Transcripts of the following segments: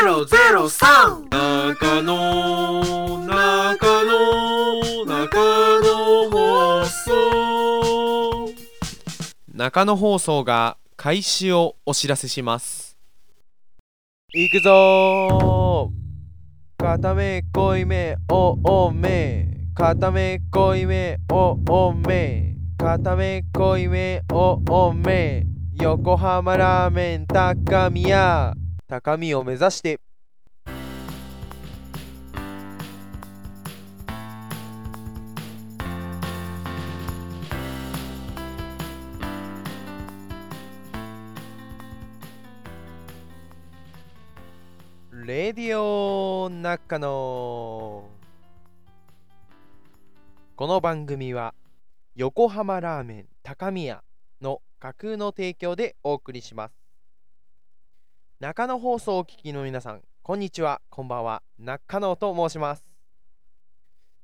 003中野中野中野放送。中野放送が開始をお知らせします。いくぞ。ー片目濃いめおおめ。片目濃いめおおめ。片目濃いめおおめ。横浜ラーメン高宮。高みを目指して。レディオ中野。この番組は横浜ラーメン高宮の架空の提供でお送りします。中野放送をお聞きの皆さんこんにちは。こんばんは。中野と申します。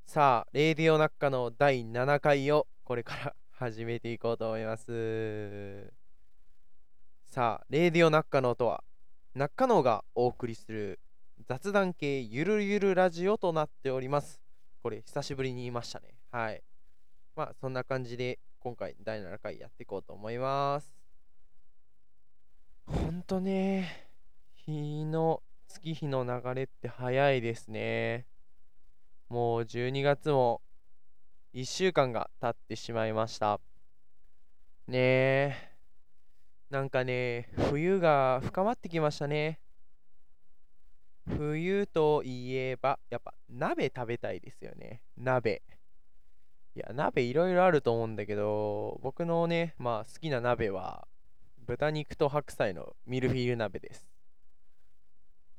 さあレディオ中野第7回をこれから 始めていこうと思います。さあレディオ中野とは中野がお送りする雑談系ゆるゆるラジオとなっております。これ久しぶりに言いましたね。はい。まあそんな感じで今回第7回やっていこうと思います。ほんとね日の月日の流れって早いですね。もう12月も1週間が経ってしまいました。ねえ。なんかね冬が深まってきましたね。冬といえばやっぱ鍋食べたいですよね。鍋。いや鍋いろいろあると思うんだけど僕のねまあ好きな鍋は豚肉と白菜のミルフィーユ鍋です。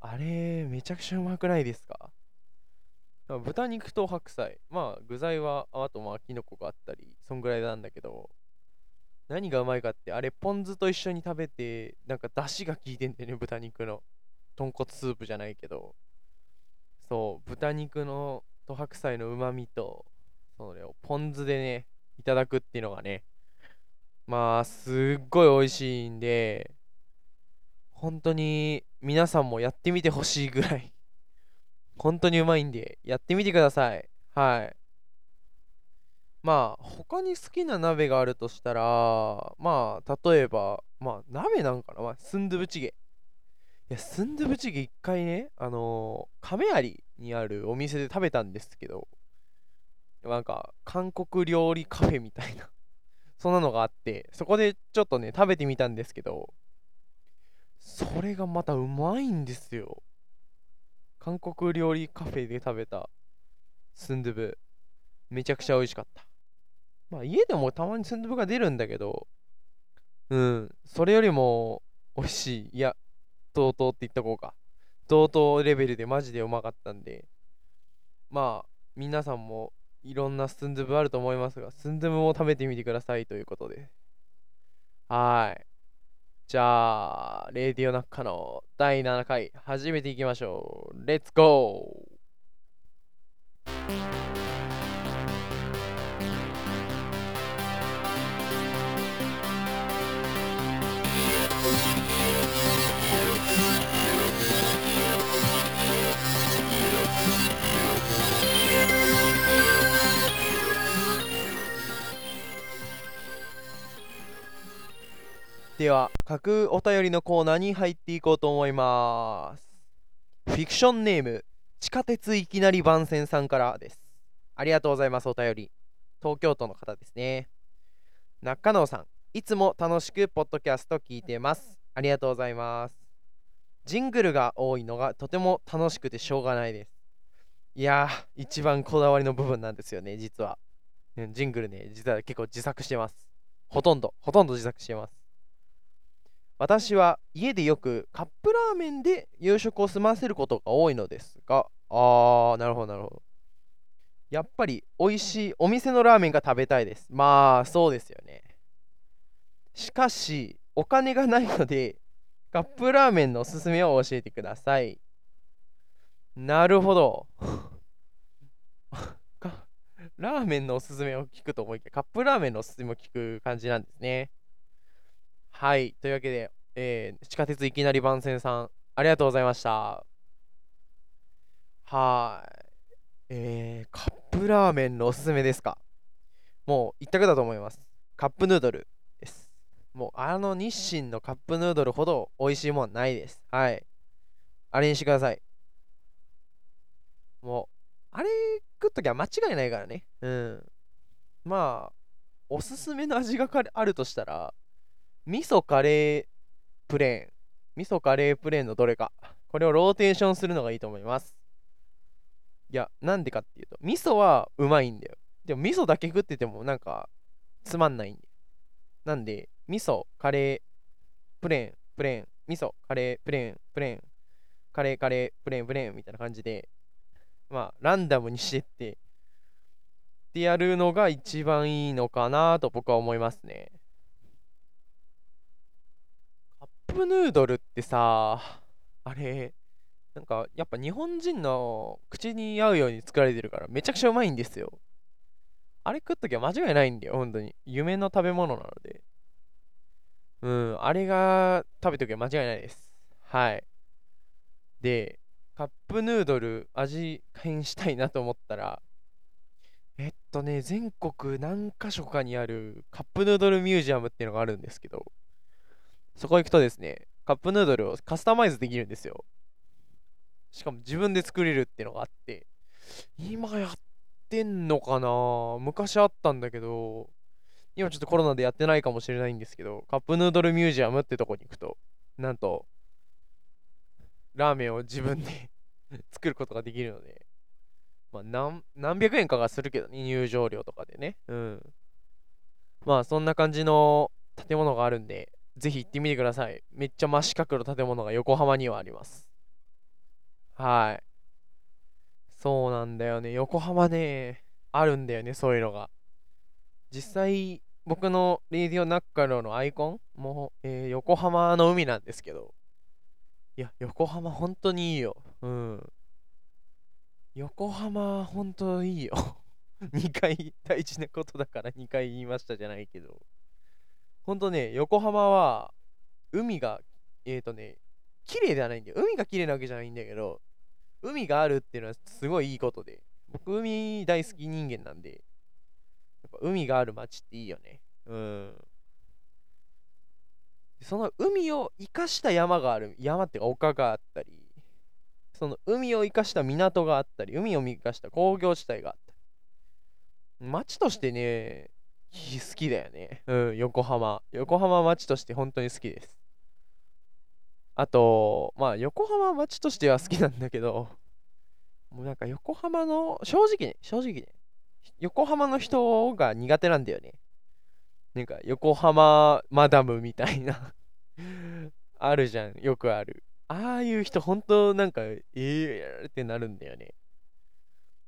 あれめちゃくちゃうまくないですか？豚肉と白菜。まあ具材はあとまあキノコがあったりそんぐらいなんだけど。何がうまいかってあれポン酢と一緒に食べてなんか出汁が効いてんだよね豚肉の。豚骨スープじゃないけど。そう豚肉のと白菜のうまみとそれをポン酢でねいただくっていうのがね。まあすっごい美味しいんで本当に皆さんもやってみてほしいぐらい。本当にうまいんでやってみてください。はい。まあ他に好きな鍋があるとしたらまあ例えばまあ鍋なんかな、まあ、スンドゥブチゲ。いやスンドゥブチゲ一回ねあのー、亀有にあるお店で食べたんですけどなんか韓国料理カフェみたいな。そんなのがあってそこでちょっとね食べてみたんですけどそれがまたうまいんですよ。韓国料理カフェで食べたスンドゥブ。めちゃくちゃ美味しかった。まあ家でもたまにスンドゥブが出るんだけど。うん。それよりも美味しい。いや同等って言ったこうか。同等レベルでマジでうまかったんで。まあ皆さんもいろんなスンドゥブあると思いますがスンドゥブも食べてみてくださいということで。はい。じゃあレディオナッカの第7回始めていきましょう。レッツゴーでは、架空お便りのコーナーに入っていこうと思います。フィクションネーム、地下鉄いきなり番宣さんからです。ありがとうございます、お便り。東京都の方ですね。中野さん、いつも楽しくポッドキャスト聞いてます。ありがとうございます。ジングルが多いのがとても楽しくてしょうがないです。いやー、一番こだわりの部分なんですよね、実は。ジングルね、実は結構自作してます。ほとんど、ほとんど自作してます。私は家でよくカップラーメンで夕食を済ませることが多いのですが、あー、なるほど、なるほど。やっぱり美味しいお店のラーメンが食べたいです。まあ、そうですよね。しかし、お金がないので、カップラーメンのおすすめを教えてください。なるほど。ラーメンのおすすめを聞くと思いきや、カップラーメンのおすすめを聞く感じなんですね。はい。というわけで、えー、地下鉄いきなり番宣さん、ありがとうございました。はーい。えー、カップラーメンのおすすめですか？もう一択だと思います。カップヌードルです。もうあの日清のカップヌードルほど美味しいもんないです。はい。あれにしてください。もう、あれ食っときゃ間違いないからね。うん。まあ、おすすめの味があるとしたら、味噌カレープレーン。味噌カレープレーンのどれか。これをローテーションするのがいいと思います。いや、なんでかっていうと、味噌はうまいんだよ。でも味噌だけ食っててもなんかつまんないんで。なんで、味噌、カレー、プレーン、プレーン、味噌、カレー、プレーン、プレーン、カレー、カレー、プレーン、プレーンみたいな感じで、まあ、ランダムにしてって、ってやるのが一番いいのかなと僕は思いますね。カップヌードルってさ、あれ、なんかやっぱ日本人の口に合うように作られてるからめちゃくちゃうまいんですよ。あれ食っときゃ間違いないんだよ、本当に。夢の食べ物なので。うん、あれが食べときゃ間違いないです。はい。で、カップヌードル味変したいなと思ったら、えっとね、全国何か所かにあるカップヌードルミュージアムっていうのがあるんですけど、そこ行くとですね、カップヌードルをカスタマイズできるんですよ。しかも自分で作れるってのがあって、今やってんのかな？昔あったんだけど、今ちょっとコロナでやってないかもしれないんですけど、カップヌードルミュージアムってとこに行くと、なんと、ラーメンを自分で 作ることができるので、まあ何、何百円かがするけどね、入場料とかでね。うん。まあ、そんな感じの建物があるんで、ぜひ行ってみてください。めっちゃ真四角の建物が横浜にはあります。はい。そうなんだよね。横浜ね、あるんだよね、そういうのが。実際、僕のレディオナッカロのアイコンも、えー横浜の海なんですけど、いや、横浜本当にいいよ。うん。横浜本当いいよ。2回大事なことだから2回言いましたじゃないけど。本当ね、横浜は海が、えーとね、綺麗ではないんだよ。海が綺麗なわけじゃないんだけど、海があるっていうのはすごいいいことで。僕、海大好き人間なんで、やっぱ海がある街っていいよね。うん。その海を生かした山がある。山っていうか丘があったり、その海を生かした港があったり、海を生かした工業地帯があったり。街としてね、好きだよね。うん、横浜。横浜街として本当に好きです。あと、まあ、横浜街としては好きなんだけど、もうなんか横浜の、正直ね、正直ね、横浜の人が苦手なんだよね。なんか横浜マダムみたいな あるじゃん、よくある。ああいう人、本当なんか、ええー、ってなるんだよね。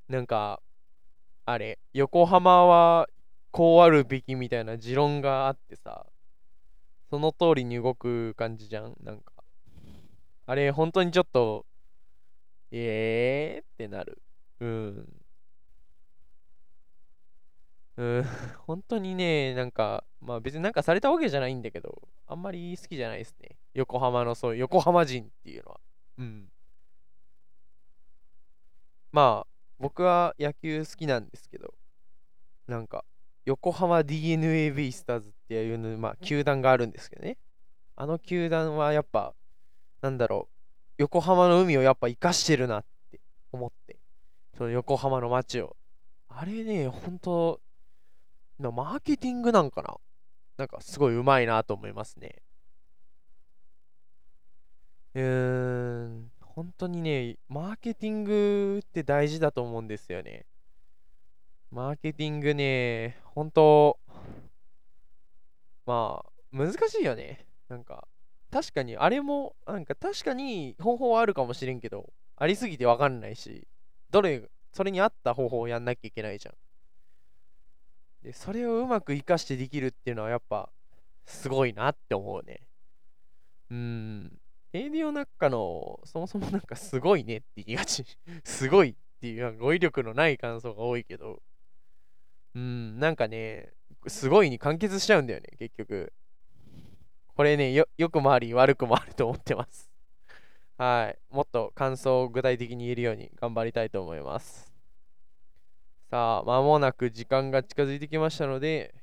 なんか、あれ、横浜はこうあるべきみたいな持論があってさ、その通りに動く感じじゃん、なんか。あれ、本当にちょっと、えーってなる。うん。うん、本当にね、なんか、まあ別になんかされたわけじゃないんだけど、あんまり好きじゃないですね。横浜のそういう、横浜人っていうのは。うん。まあ、僕は野球好きなんですけど、なんか、横浜 DNA ベイスターズっていうの、まあ、球団があるんですけどね。あの球団はやっぱ、なんだろう、横浜の海をやっぱ生かしてるなって思って、その横浜の街を。あれね、本当なマーケティングなんかな？なんかすごいうまいなと思いますね。うーん、本当にね、マーケティングって大事だと思うんですよね。マーケティングね、本当まあ、難しいよね。なんか、確かに、あれも、なんか確かに方法はあるかもしれんけど、ありすぎてわかんないし、どれ、それに合った方法をやんなきゃいけないじゃん。で、それをうまく活かしてできるっていうのはやっぱ、すごいなって思うね。うーん。エイディオナッカの、そもそもなんかすごいねって言いがち。すごいっていう、語彙力のない感想が多いけど、うん、なんかね、すごいに完結しちゃうんだよね、結局。これね、よ、くもあり、悪くもあると思ってます。はい、もっと感想を具体的に言えるように頑張りたいと思います。さあ、間もなく時間が近づいてきましたので、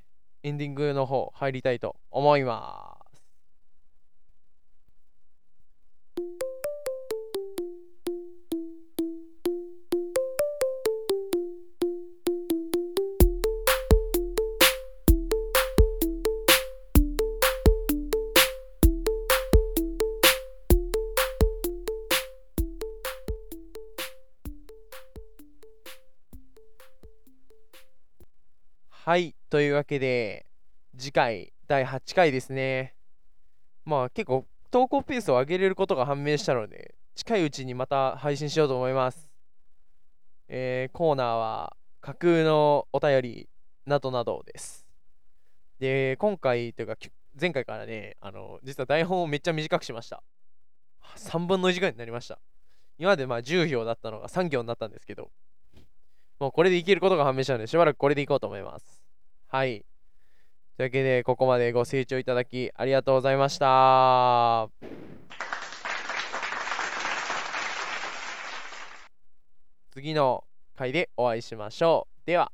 エンディングの方入りたいと思います。はい、というわけで、次回第8回ですね。まあ結構投稿ペースを上げれることが判明したので、近いうちにまた配信しようと思います。えーコーナーは架空のお便りなどなどです。で、今回というか前回からね、あの、実は台本をめっちゃ短くしました。3分の1ぐらいになりました。今までまあ10行だったのが3行になったんですけど、もうこれでいけることが判明したので、しばらくこれでいこうと思います。はい。というわけで、ここまでご清聴いただきありがとうございました。次の回でお会いしましょう。では。